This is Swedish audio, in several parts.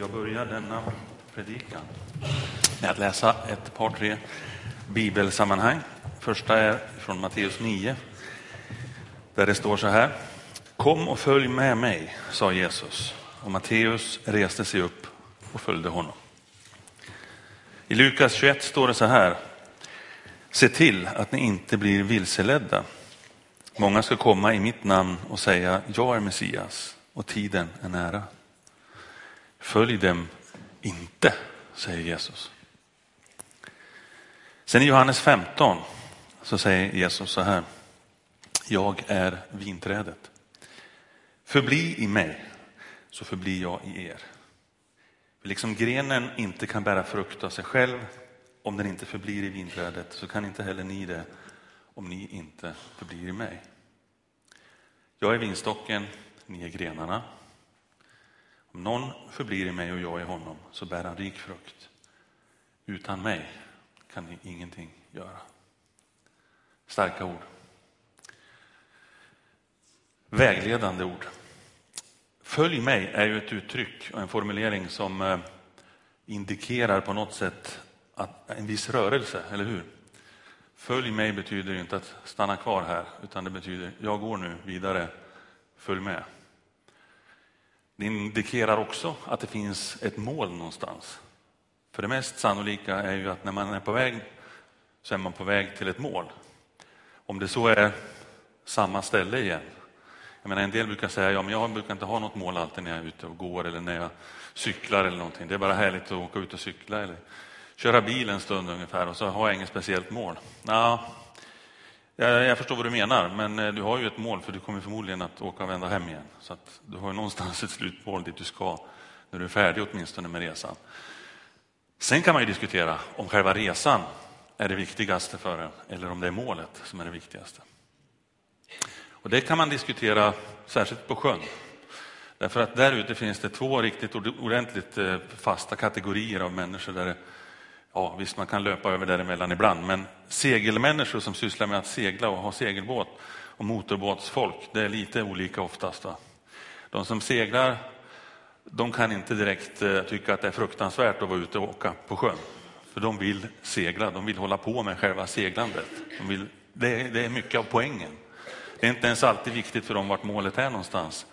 Jag börjar denna predikan med att läsa ett par, tre bibelsammanhang. Första är från Matteus 9, där det står så här. Kom och följ med mig, sa Jesus. Och Matteus reste sig upp och följde honom. I Lukas 21 står det så här. Se till att ni inte blir vilseledda. Många ska komma i mitt namn och säga, jag är Messias och tiden är nära. Följ dem inte, säger Jesus. Sen i Johannes 15 så säger Jesus så här. Jag är vinträdet. Förbli i mig så förblir jag i er. För liksom grenen inte kan bära frukt av sig själv om den inte förblir i vinträdet så kan inte heller ni det om ni inte förblir i mig. Jag är vinstocken, ni är grenarna. Om någon förblir i mig och jag i honom så bär han rik frukt. Utan mig kan ni ingenting göra. Starka ord. Vägledande ord. Följ mig är ju ett uttryck och en formulering som eh, indikerar på något sätt att en viss rörelse, eller hur? Följ mig betyder inte att stanna kvar här, utan det betyder jag går nu vidare, följ med. Det indikerar också att det finns ett mål någonstans. För det mest sannolika är ju att när man är på väg så är man på väg till ett mål. Om det så är samma ställe igen. Jag menar, en del brukar säga ja, men jag brukar inte ha något mål alltid när jag är ute och går eller när jag cyklar eller någonting. Det är bara härligt att åka ut och cykla eller köra bil en stund ungefär och så har jag inget speciellt mål. Ja, jag förstår vad du menar, men eh, du har ju ett mål för du kommer förmodligen att åka och vända hem igen. Så att du har någonstans ett slutmål dit du ska när du är färdig åtminstone med resan. Sen kan man ju diskutera om själva resan är det viktigaste för en eller om det är målet som är det viktigaste. Och det kan man diskutera särskilt på sjön. Därför att där ute finns det två riktigt ordentligt eh, fasta kategorier av människor där det Ja, visst, man kan löpa över däremellan ibland, men segelmänniskor som sysslar med att segla och ha segelbåt och motorbåtsfolk, det är lite olika oftast. Va? De som seglar, de kan inte direkt eh, tycka att det är fruktansvärt att vara ute och åka på sjön. För de vill segla, de vill hålla på med själva seglandet. De vill, det, är, det är mycket av poängen. Det är inte ens alltid viktigt för dem vart målet är någonstans.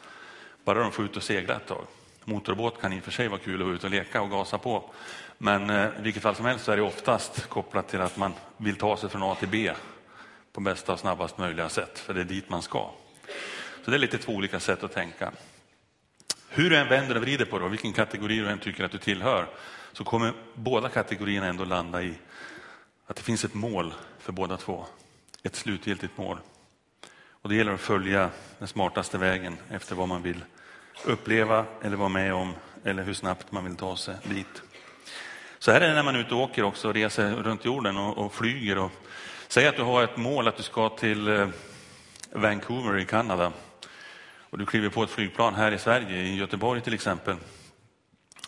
Bara de får ut och segla ett tag. Motorbåt kan i och för sig vara kul att vara ute och leka och gasa på. Men eh, i vilket fall som helst så är det oftast kopplat till att man vill ta sig från A till B på bästa och snabbast möjliga sätt, för det är dit man ska. Så det är lite två olika sätt att tänka. Hur du än vänder och vrider på det, och vilken kategori du än tycker att du tillhör, så kommer båda kategorierna ändå landa i att det finns ett mål för båda två. Ett slutgiltigt mål. Och det gäller att följa den smartaste vägen efter vad man vill uppleva eller vara med om eller hur snabbt man vill ta sig dit. Så här är det när man är ute och åker också, och reser runt jorden och, och flyger. Och, säg att du har ett mål att du ska till eh, Vancouver i Kanada. Och du kliver på ett flygplan här i Sverige, i Göteborg till exempel.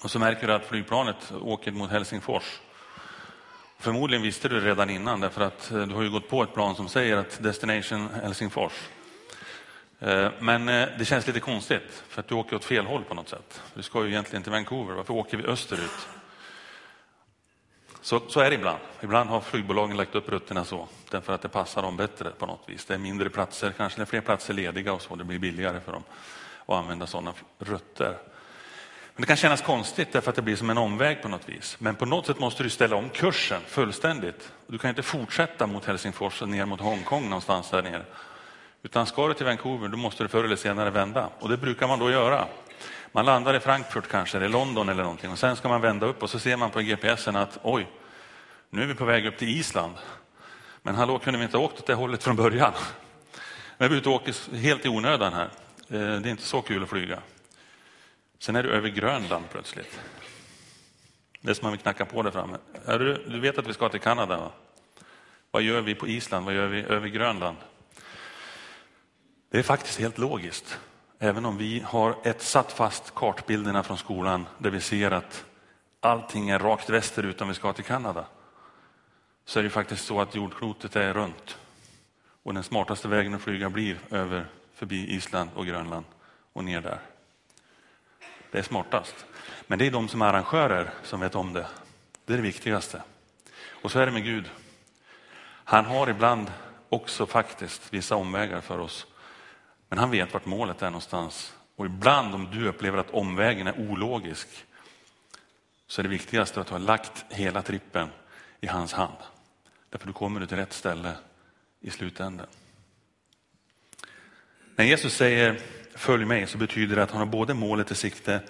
Och så märker du att flygplanet åker mot Helsingfors. Förmodligen visste du det redan innan, därför att eh, du har ju gått på ett plan som säger att Destination Helsingfors. Eh, men eh, det känns lite konstigt, för att du åker åt fel håll på något sätt. Du ska ju egentligen till Vancouver, varför åker vi österut? Så, så är det ibland. Ibland har flygbolagen lagt upp rutterna så, därför att det passar dem bättre på något vis. Det är mindre platser, kanske det är fler platser lediga och så, det blir billigare för dem att använda sådana rutter. Men det kan kännas konstigt därför att det blir som en omväg på något vis. Men på något sätt måste du ställa om kursen fullständigt. Du kan inte fortsätta mot Helsingfors och ner mot Hongkong någonstans där nere. Utan ska du till Vancouver, då måste du förr eller senare vända. Och det brukar man då göra. Man landar i Frankfurt kanske, eller London eller någonting och sen ska man vända upp och så ser man på GPSen att oj, nu är vi på väg upp till Island. Men hallå, kunde vi inte ha åkt åt det hållet från början? Nu är vi ute och åker helt i onödan här. Eh, det är inte så kul att flyga. Sen är du över Grönland plötsligt. Det är som man vill knacka på där framme. Du, du vet att vi ska till Kanada? Va? Vad gör vi på Island? Vad gör vi över Grönland? Det är faktiskt helt logiskt. Även om vi har ett satt fast kartbilderna från skolan där vi ser att allting är rakt västerut om vi ska till Kanada så är det faktiskt så att jordklotet är runt. Och den smartaste vägen att flyga blir över förbi Island och Grönland och ner där. Det är smartast. Men det är de som är arrangörer som vet om det. Det är det viktigaste. Och så är det med Gud. Han har ibland också faktiskt vissa omvägar för oss. Men han vet vart målet är någonstans. Och ibland om du upplever att omvägen är ologisk så är det viktigaste att du har lagt hela trippen i hans hand. Därför du kommer du till rätt ställe i slutändan. När Jesus säger följ mig så betyder det att han har både målet i sikte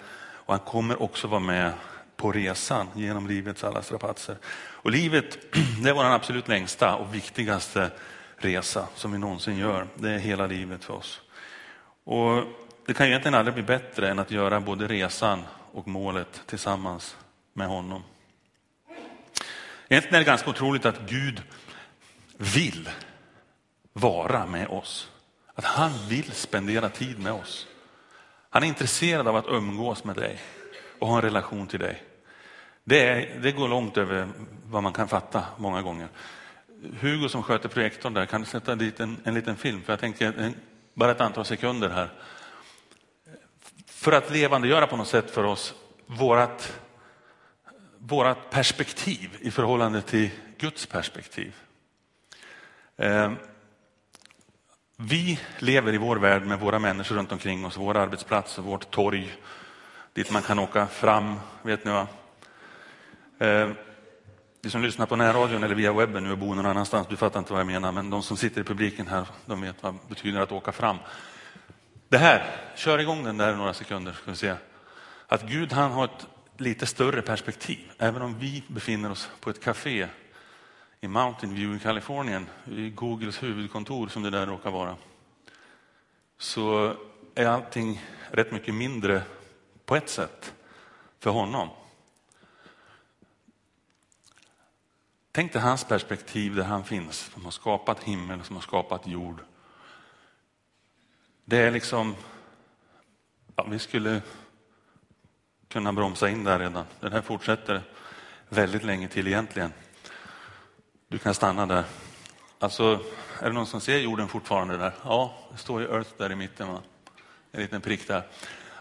och han kommer också vara med på resan genom livets alla strapatser. Och livet, det är vår absolut längsta och viktigaste resa som vi någonsin gör. Det är hela livet för oss. Och det kan egentligen aldrig bli bättre än att göra både resan och målet tillsammans med honom. Egentligen är det ganska otroligt att Gud vill vara med oss. Att han vill spendera tid med oss. Han är intresserad av att umgås med dig och ha en relation till dig. Det, är, det går långt över vad man kan fatta många gånger. Hugo som sköter projektorn där, kan du sätta dit en, en liten film? För jag tänker en, bara ett antal sekunder här. För att levandegöra på något sätt för oss vårat, vårat perspektiv i förhållande till Guds perspektiv. Ehm, vi lever i vår värld med våra människor runt omkring oss, vår arbetsplats och vårt torg dit man kan åka fram, vet ni va? Ehm, du som lyssnar på närradion eller via webben nu och bor någon annanstans, du fattar inte vad jag menar, men de som sitter i publiken här, de vet vad det betyder att åka fram. Det här, kör igång den där några sekunder ska vi se. Att Gud han har ett lite större perspektiv, även om vi befinner oss på ett café i Mountain View i Kalifornien, i Googles huvudkontor som det där råkar vara, så är allting rätt mycket mindre på ett sätt för honom. Tänk dig hans perspektiv där han finns, som har skapat himmel, som har skapat jord. Det är liksom, ja, vi skulle kunna bromsa in där redan. Den här fortsätter väldigt länge till egentligen. Du kan stanna där. Alltså, är det någon som ser jorden fortfarande där? Ja, det står ju Earth där i mitten. Va? En liten prick där.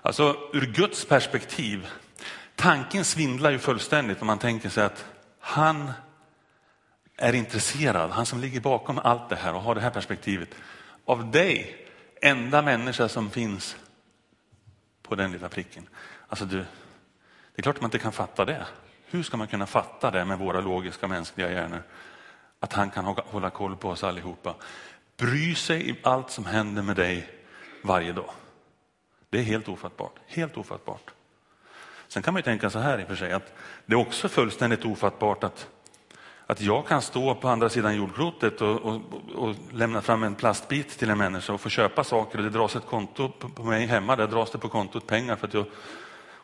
Alltså ur Guds perspektiv, tanken svindlar ju fullständigt om man tänker sig att han är intresserad, han som ligger bakom allt det här och har det här perspektivet, av dig, enda människa som finns på den lilla pricken. Alltså du, det är klart att man inte kan fatta det. Hur ska man kunna fatta det med våra logiska mänskliga hjärnor? Att han kan hålla koll på oss allihopa. Bry sig i allt som händer med dig varje dag. Det är helt ofattbart. Helt ofattbart. Sen kan man ju tänka så här i och för sig att det är också fullständigt ofattbart att, att jag kan stå på andra sidan jordklotet och, och, och lämna fram en plastbit till en människa och få köpa saker och det dras ett konto på mig hemma, där dras det på kontot pengar för att jag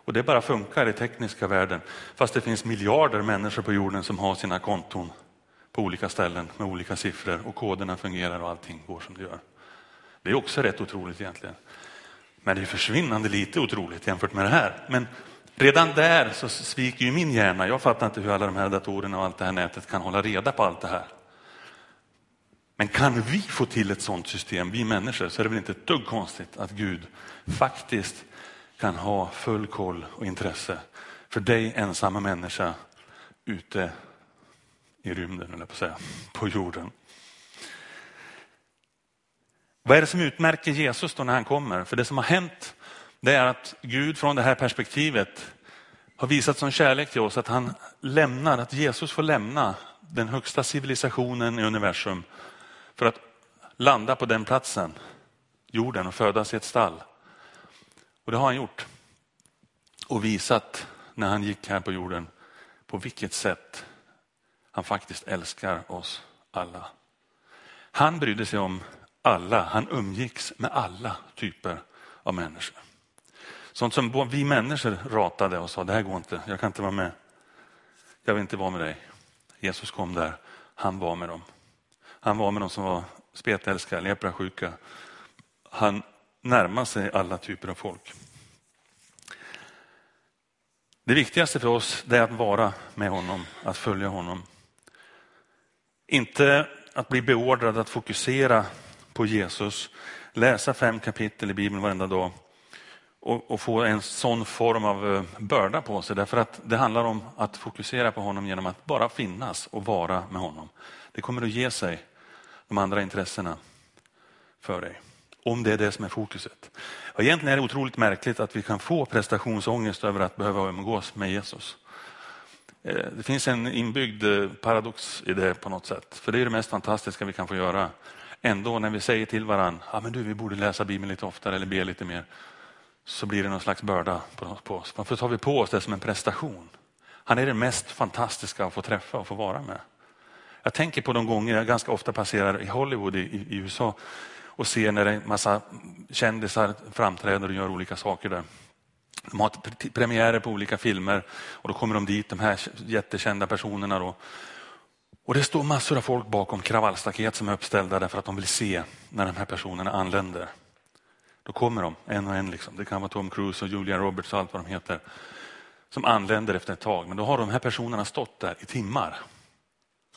och det bara funkar i tekniska världen. Fast det finns miljarder människor på jorden som har sina konton på olika ställen med olika siffror och koderna fungerar och allting går som det gör. Det är också rätt otroligt egentligen. Men det är försvinnande lite otroligt jämfört med det här. Men redan där så sviker ju min hjärna. Jag fattar inte hur alla de här datorerna och allt det här nätet kan hålla reda på allt det här. Men kan vi få till ett sådant system, vi människor, så är det väl inte ett dugg konstigt att Gud faktiskt kan ha full koll och intresse för dig ensamma människa ute i rymden, eller på, säga, på jorden. Vad är det som utmärker Jesus då när han kommer? För det som har hänt det är att Gud från det här perspektivet har visat sån kärlek till oss att han lämnar, att Jesus får lämna den högsta civilisationen i universum för att landa på den platsen, jorden och födas i ett stall. Och det har han gjort. Och visat när han gick här på jorden på vilket sätt han faktiskt älskar oss alla. Han brydde sig om alla, han umgicks med alla typer av människor. Sånt som vi människor ratade och sa, det här går inte, jag kan inte vara med. Jag vill inte vara med dig. Jesus kom där, han var med dem. Han var med dem som var spetälska, leprasjuka. Han närmade sig alla typer av folk. Det viktigaste för oss är att vara med honom, att följa honom. Inte att bli beordrad att fokusera på Jesus, läsa fem kapitel i Bibeln varenda dag och, och få en sån form av eh, börda på sig. Därför att det handlar om att fokusera på honom genom att bara finnas och vara med honom. Det kommer att ge sig de andra intressena för dig. Om det är det som är fokuset. Och egentligen är det otroligt märkligt att vi kan få prestationsångest över att behöva umgås med Jesus. Eh, det finns en inbyggd eh, paradox i det på något sätt. För det är det mest fantastiska vi kan få göra. Ändå när vi säger till varandra, ah, men du, vi borde läsa Bibeln lite oftare eller be lite mer. Så blir det någon slags börda på oss. Varför tar vi på oss det som en prestation? Han är det mest fantastiska att få träffa och få vara med. Jag tänker på de gånger jag ganska ofta passerar i Hollywood i, i USA och ser när en massa kändisar framträder och gör olika saker där. De har premiärer på olika filmer och då kommer de dit, de här jättekända personerna. Då. Och det står massor av folk bakom kravallstaket som är uppställda därför att de vill se när de här personerna anländer. Då kommer de en och en. Liksom. Det kan vara Tom Cruise och Julia Roberts och allt vad de heter. Som anländer efter ett tag. Men då har de här personerna stått där i timmar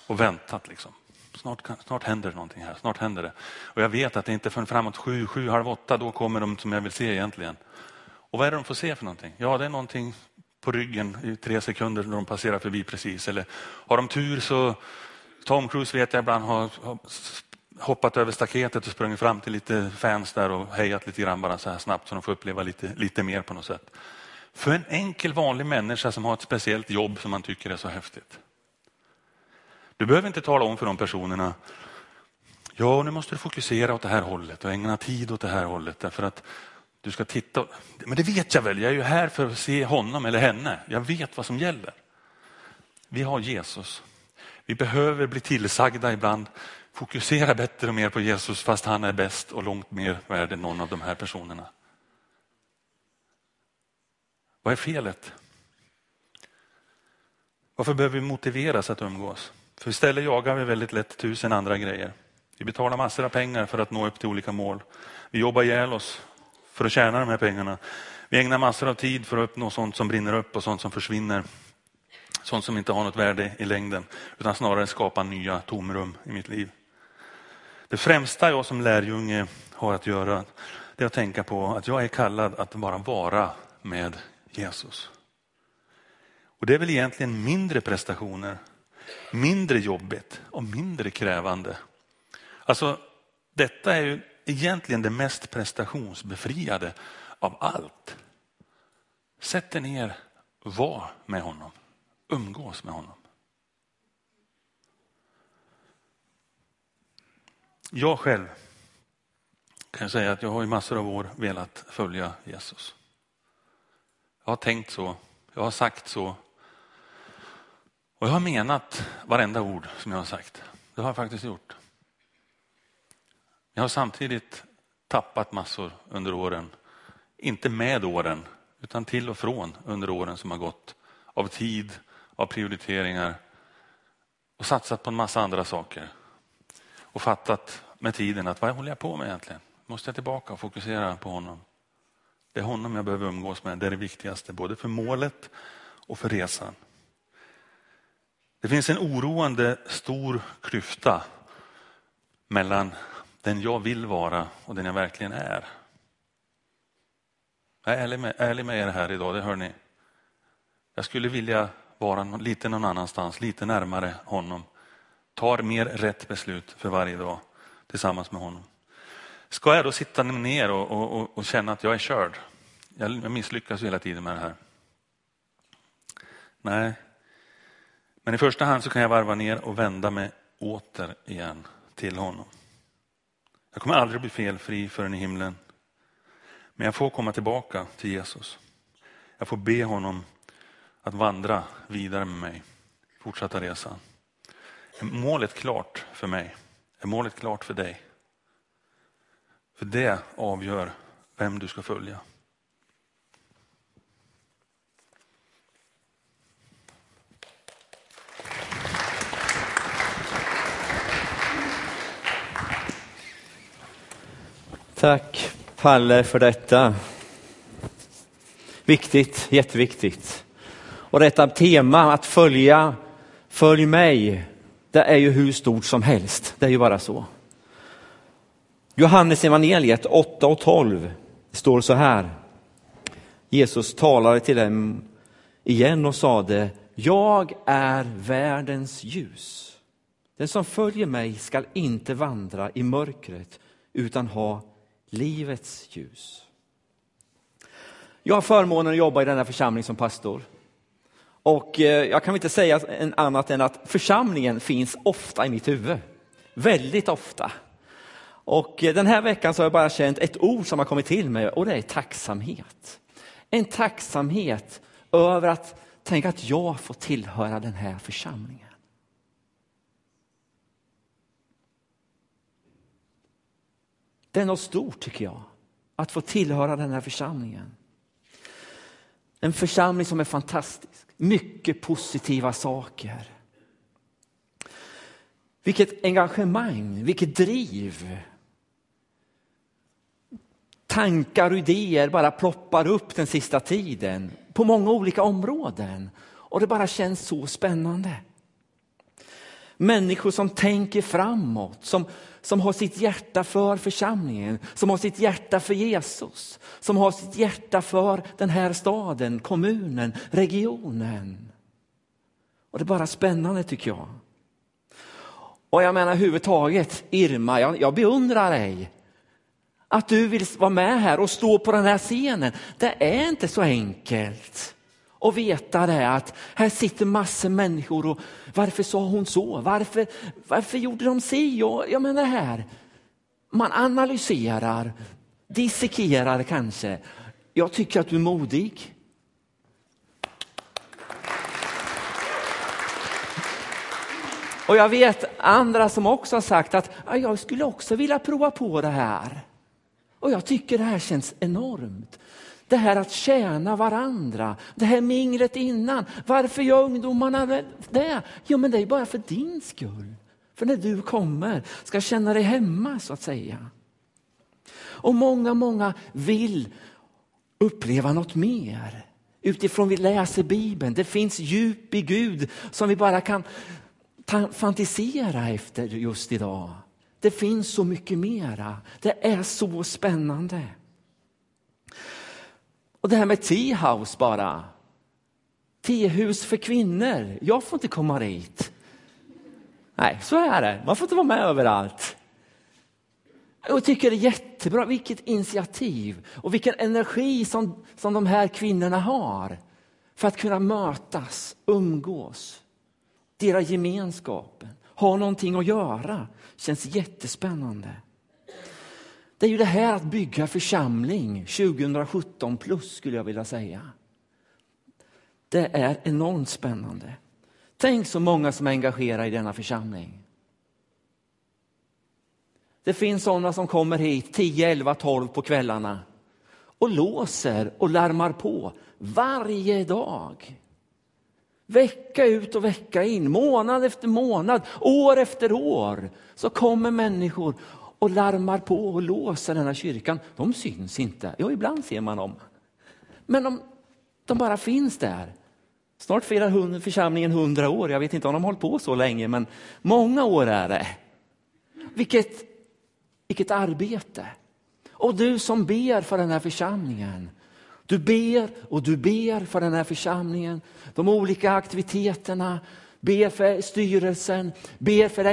och väntat. Liksom. Snart, snart händer det någonting här. Snart händer det. Och jag vet att det inte förrän framåt sju, sju, halv åtta, då kommer de som jag vill se egentligen. Och vad är det de får se för någonting? Ja, det är någonting på ryggen i tre sekunder när de passerar förbi precis. Eller har de tur så, Tom Cruise vet jag ibland har, har hoppat över staketet och sprungit fram till lite fans där och hejat lite grann bara så här snabbt så de får uppleva lite, lite mer på något sätt. För en enkel vanlig människa som har ett speciellt jobb som man tycker är så häftigt. Du behöver inte tala om för de personerna, ja nu måste du fokusera åt det här hållet och ägna tid åt det här hållet därför att du ska titta. Men det vet jag väl, jag är ju här för att se honom eller henne. Jag vet vad som gäller. Vi har Jesus. Vi behöver bli tillsagda ibland, fokusera bättre och mer på Jesus fast han är bäst och långt mer värd än någon av de här personerna. Vad är felet? Varför behöver vi motiveras att umgås? För istället jagar vi väldigt lätt tusen andra grejer. Vi betalar massor av pengar för att nå upp till olika mål. Vi jobbar ihjäl oss för att tjäna de här pengarna. Vi ägnar massor av tid för att uppnå sånt som brinner upp och sånt som försvinner. Sånt som inte har något värde i längden, utan snarare skapar nya tomrum i mitt liv. Det främsta jag som lärjunge har att göra, det är att tänka på att jag är kallad att bara vara med Jesus. Och det är väl egentligen mindre prestationer, mindre jobbigt och mindre krävande. Alltså, detta är ju egentligen det mest prestationsbefriade av allt. Sätt dig ner, var med honom, umgås med honom. Jag själv kan säga att jag har i massor av år velat följa Jesus. Jag har tänkt så, jag har sagt så. Och jag har menat varenda ord som jag har sagt. Det har jag faktiskt gjort. Jag har samtidigt tappat massor under åren. Inte med åren, utan till och från under åren som har gått. Av tid, av prioriteringar och satsat på en massa andra saker. Och fattat med tiden att vad håller jag på med egentligen? Måste jag tillbaka och fokusera på honom? Det är honom jag behöver umgås med. Det är det viktigaste, både för målet och för resan. Det finns en oroande stor klyfta mellan den jag vill vara och den jag verkligen är. Jag är ärlig med, ärlig med er här idag, det hör ni. Jag skulle vilja vara lite någon annanstans, lite närmare honom. Tar mer rätt beslut för varje dag tillsammans med honom. Ska jag då sitta ner och, och, och känna att jag är körd? Jag misslyckas hela tiden med det här. Nej, men i första hand så kan jag varva ner och vända mig åter igen till honom. Jag kommer aldrig bli felfri förrän i himlen. Men jag får komma tillbaka till Jesus. Jag får be honom att vandra vidare med mig, fortsätta resan. Är målet klart för mig? Är målet klart för dig? För det avgör vem du ska följa. Tack Palle för detta. Viktigt, jätteviktigt. Och detta tema att följa, följ mig, det är ju hur stort som helst. Det är ju bara så. Johannes evangeliet 8 och 12 står så här. Jesus talade till dem igen och sade, jag är världens ljus. Den som följer mig skall inte vandra i mörkret utan ha livets ljus. Jag har förmånen att jobba i denna församling som pastor. Och eh, jag kan inte säga annat än att församlingen finns ofta i mitt huvud. Väldigt ofta. Och eh, den här veckan så har jag bara känt ett ord som har kommit till mig och det är tacksamhet. En tacksamhet över att tänka att jag får tillhöra den här församlingen. Det är något stort tycker jag, att få tillhöra den här församlingen. En församling som är fantastisk, mycket positiva saker. Vilket engagemang, vilket driv. Tankar och idéer bara ploppar upp den sista tiden på många olika områden. Och det bara känns så spännande. Människor som tänker framåt, som, som har sitt hjärta för församlingen, som har sitt hjärta för Jesus, som har sitt hjärta för den här staden, kommunen, regionen. Och det är bara spännande tycker jag. Och jag menar överhuvudtaget, Irma, jag, jag beundrar dig. Att du vill vara med här och stå på den här scenen, det är inte så enkelt och veta det att här sitter massor människor och varför sa hon så? Varför, varför gjorde de si? Och, jag menar här, man analyserar, dissekerar kanske. Jag tycker att du är modig. Och jag vet andra som också har sagt att jag skulle också vilja prova på det här. Och jag tycker det här känns enormt. Det här att tjäna varandra, det här minglet innan. Varför gör ungdomarna det? Jo, men det är bara för din skull. För när du kommer ska känna dig hemma så att säga. Och många, många vill uppleva något mer. Utifrån vi läser Bibeln, det finns djup i Gud som vi bara kan fantisera efter just idag. Det finns så mycket mera. Det är så spännande. Och det här med teahouse bara. Tehus för kvinnor. Jag får inte komma dit. Nej, så är det. Man får inte vara med överallt. Jag tycker det är jättebra. Vilket initiativ och vilken energi som, som de här kvinnorna har för att kunna mötas, umgås, dela gemenskapen, ha någonting att göra. känns jättespännande. Det är ju det här att bygga församling 2017 plus skulle jag vilja säga. Det är enormt spännande. Tänk så många som är engagerade i denna församling. Det finns sådana som kommer hit 10, 11, 12 på kvällarna och låser och larmar på varje dag. Vecka ut och vecka in, månad efter månad, år efter år så kommer människor och larmar på och låser den här kyrkan. De syns inte. Ja, ibland ser man dem. Men de, de bara finns där. Snart firar församlingen hundra år. Jag vet inte om de har hållit på så länge, men många år är det. Vilket, vilket arbete! Och du som ber för den här församlingen. Du ber och du ber för den här församlingen, de olika aktiviteterna, ber för styrelsen, ber för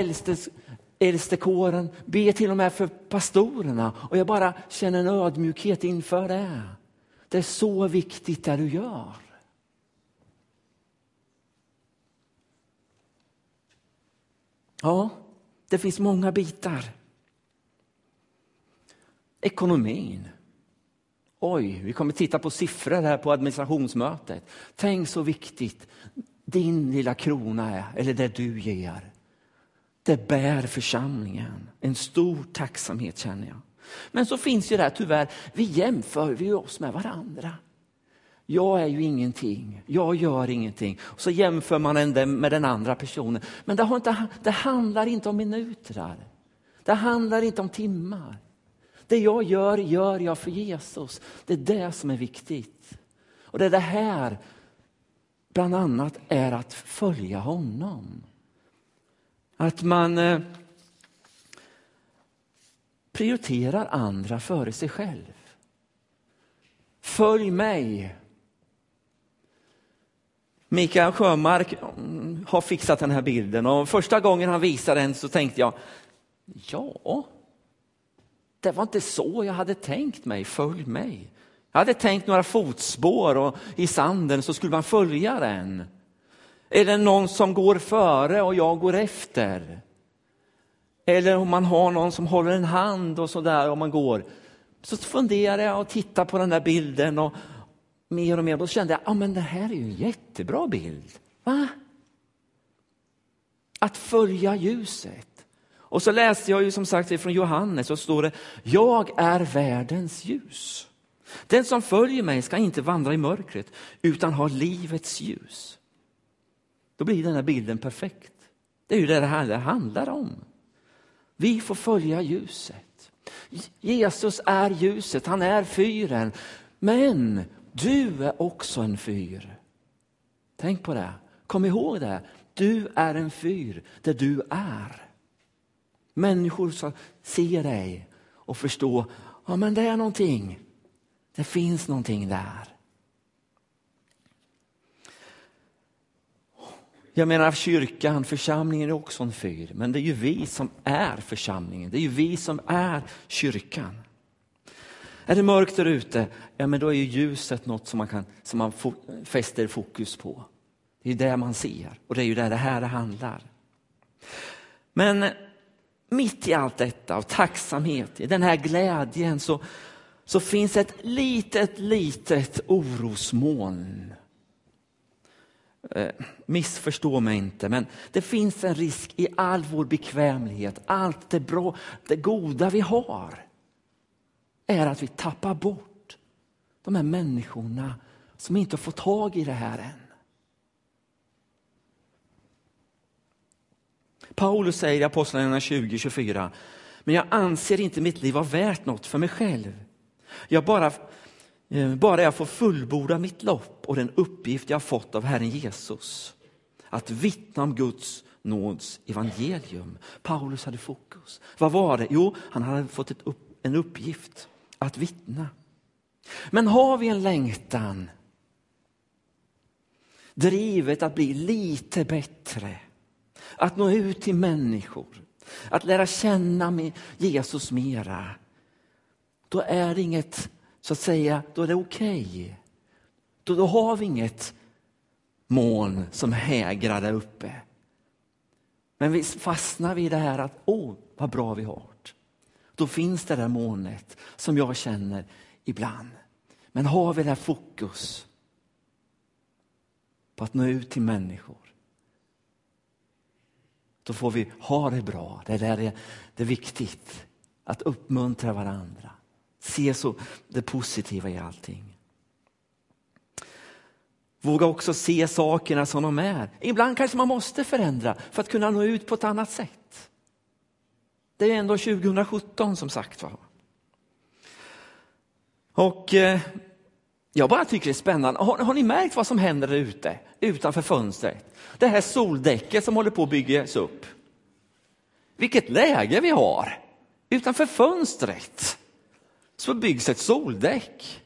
äldstes äldstekåren, ber till och med för pastorerna och jag bara känner en ödmjukhet inför det. Det är så viktigt det du gör. Ja, det finns många bitar. Ekonomin. Oj, vi kommer titta på siffror här på administrationsmötet. Tänk så viktigt din lilla krona är, eller det du ger. Det bär församlingen. En stor tacksamhet känner jag. Men så finns ju det här tyvärr, vi jämför vi oss med varandra. Jag är ju ingenting, jag gör ingenting. Och så jämför man en med den andra personen. Men det, inte, det handlar inte om minuter. Det handlar inte om timmar. Det jag gör, gör jag för Jesus. Det är det som är viktigt. Och det är det här, bland annat, är att följa honom. Att man eh, prioriterar andra före sig själv. Följ mig. Mikael Sjömark mm, har fixat den här bilden och första gången han visade den så tänkte jag, ja, det var inte så jag hade tänkt mig, följ mig. Jag hade tänkt några fotspår och i sanden så skulle man följa den. Eller någon som går före och jag går efter. Eller om man har någon som håller en hand och så där om man går. Så funderade jag och tittade på den där bilden och mer och mer. Då kände jag, ja men det här är ju en jättebra bild. Va? Att följa ljuset. Och så läste jag ju som sagt från Johannes och står det, jag är världens ljus. Den som följer mig ska inte vandra i mörkret utan ha livets ljus. Då blir den här bilden perfekt. Det är ju det det här handlar om. Vi får följa ljuset. Jesus är ljuset, han är fyren. Men du är också en fyr. Tänk på det. Kom ihåg det. Du är en fyr där du är. Människor ska se dig och förstå, ja men det är någonting. Det finns någonting där. Jag menar kyrkan, församlingen är också en fyr, men det är ju vi som är församlingen. Det är ju vi som är kyrkan. Är det mörkt där ute, ja men då är ju ljuset något som man, kan, som man fäster fokus på. Det är det man ser och det är ju det det här det handlar. Men mitt i allt detta av tacksamhet, i den här glädjen så, så finns ett litet, litet orosmoln. Eh, missförstå mig inte, men det finns en risk i all vår bekvämlighet, allt det bra, det goda vi har, är att vi tappar bort de här människorna som inte har fått tag i det här än. Paulus säger i Apostlagärningarna 20-24, men jag anser inte mitt liv vara värt något för mig själv. Jag bara, Eh, bara jag får fullborda mitt lopp och den uppgift jag fått av Herren Jesus. Att vittna om Guds nåds evangelium. Paulus hade fokus. Vad var det? Jo, han hade fått upp, en uppgift att vittna. Men har vi en längtan, drivet att bli lite bättre, att nå ut till människor, att lära känna Jesus mera, då är det inget, så att säga, då är det okej. Okay. Då, då har vi inget moln som hägrar där uppe. Men vi fastnar vi i det här att, åh, vad bra vi har. Då finns det där molnet som jag känner ibland. Men har vi det här fokus på att nå ut till människor då får vi ha det bra. Det där är, det är viktigt. Att uppmuntra varandra. Se så det positiva i allting. Våga också se sakerna som de är. Ibland kanske man måste förändra för att kunna nå ut på ett annat sätt. Det är ändå 2017 som sagt var. Och eh, jag bara tycker det är spännande. Har, har, ni märkt vad som händer där ute, utanför fönstret? Det här soldäcket som håller på att byggas upp. Vilket läge vi har! Utanför fönstret så byggs ett soldäck.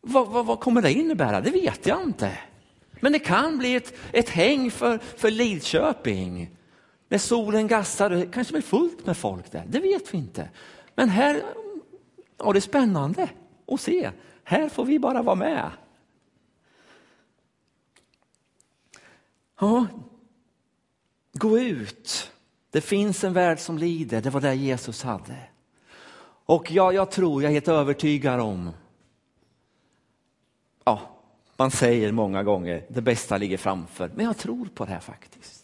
Vad, vad, vad, kommer det innebära? Det vet jag inte. Men det kan bli ett, ett häng för, för Lidköping. När solen gassar, det kanske blir fullt med folk där. Det vet vi inte. Men här ja, det är spännande att se. Här får vi bara vara med. Ja, gå ut. Det finns en värld som lider. Det var det Jesus hade. Och ja, jag tror, jag är helt övertygad om, ja, man säger många gånger, det bästa ligger framför. Men jag tror på det här faktiskt.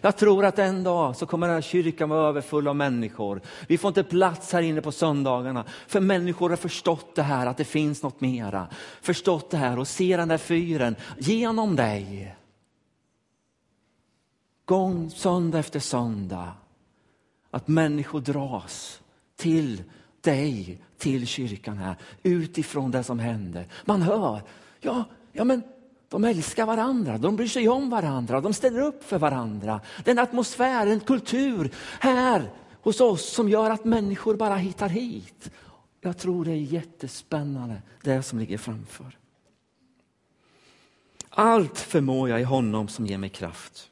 Jag tror att en dag så kommer den här kyrkan vara överfull av människor. Vi får inte plats här inne på söndagarna för människor har förstått det här att det finns något mera. Förstått det här och ser den där fyren genom dig. Gång söndag efter söndag. Att människor dras till dig, till kyrkan här, utifrån det som händer. Man hör, ja, ja men de älskar varandra, de bryr sig om varandra, de ställer upp för varandra. Det är en atmosfär, en kultur här hos oss som gör att människor bara hittar hit. jag tror det är jättespännande, det som ligger framför. Allt förmår jag i honom som ger mig kraft.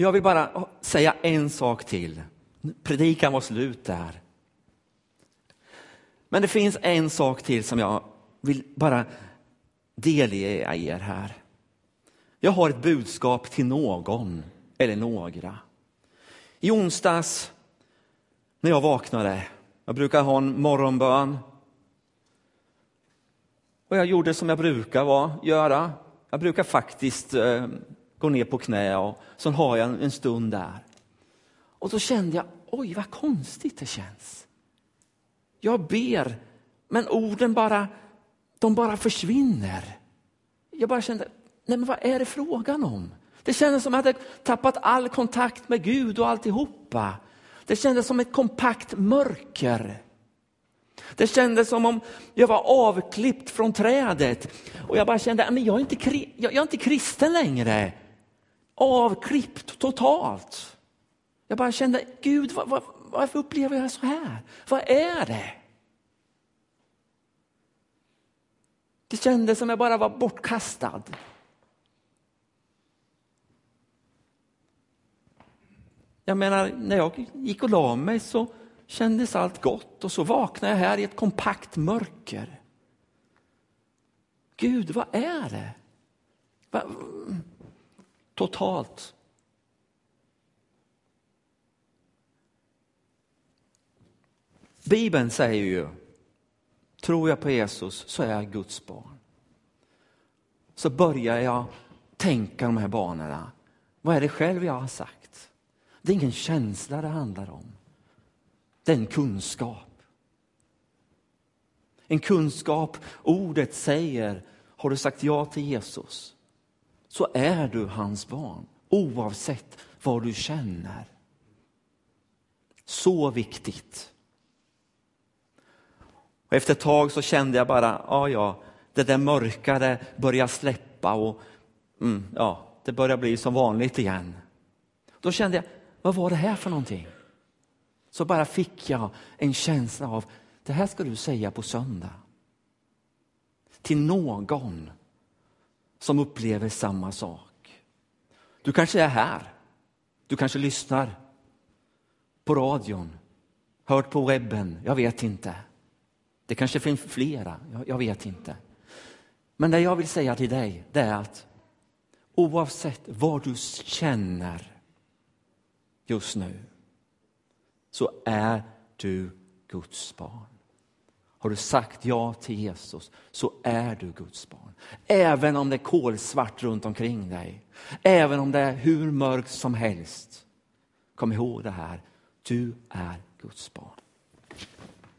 Jag vill bara säga en sak till. Predikan var slut där. Men det finns en sak till som jag vill bara delge er här. Jag har ett budskap till någon eller några. I onsdags när jag vaknade, jag brukar ha en morgonbön. Och jag gjorde som jag brukar göra. Jag brukar faktiskt eh, Går ner på knä och så har jag en, stund där. Och så kände jag, oj vad konstigt det känns. Jag ber, men orden bara, de bara försvinner. Jag bara kände, nej men vad är det frågan om? Det kändes som att jag hade tappat all kontakt med Gud och alltihopa. Det kändes som ett kompakt mörker. Det kändes som om jag var avklippt från trädet och jag bara kände men jag, är inte, jag är inte kristen längre. Avklippt totalt. Jag bara kände, Gud var, var, varför upplever jag så här? Vad är det? Det kändes som jag bara var bortkastad. Jag menar, när jag gick och la mig så kändes allt gott och så vaknade jag här i ett kompakt mörker. Gud, vad är det? Va? Totalt. Bibeln säger ju, tror jag på Jesus så är jag Guds barn. Så börjar jag tänka de här banorna. Vad är det själv jag har sagt? Det är ingen känsla det handlar om. Det är en kunskap. En kunskap, ordet säger, har du sagt ja till Jesus så är du hans barn oavsett vad du känner. Så viktigt. Och efter ett tag så kände jag bara, ja ja, det där mörkare börjar släppa och mm, ja, det börjar bli som vanligt igen. Då kände jag, vad var det här för någonting? Så bara fick jag en känsla av, det här ska du säga på söndag. Till någon som upplever samma sak. Du kanske är här. Du kanske lyssnar på radion, hört på webben, jag vet inte. Det kanske finns flera, jag, vet inte. Men det jag vill säga till dig, det är att oavsett vad du känner just nu så är du Guds barn. Har du sagt ja till Jesus så är du Guds barn. Även om det är kolsvart runt omkring dig, även om det är hur mörkt som helst. Kom ihåg det här, du är Guds barn.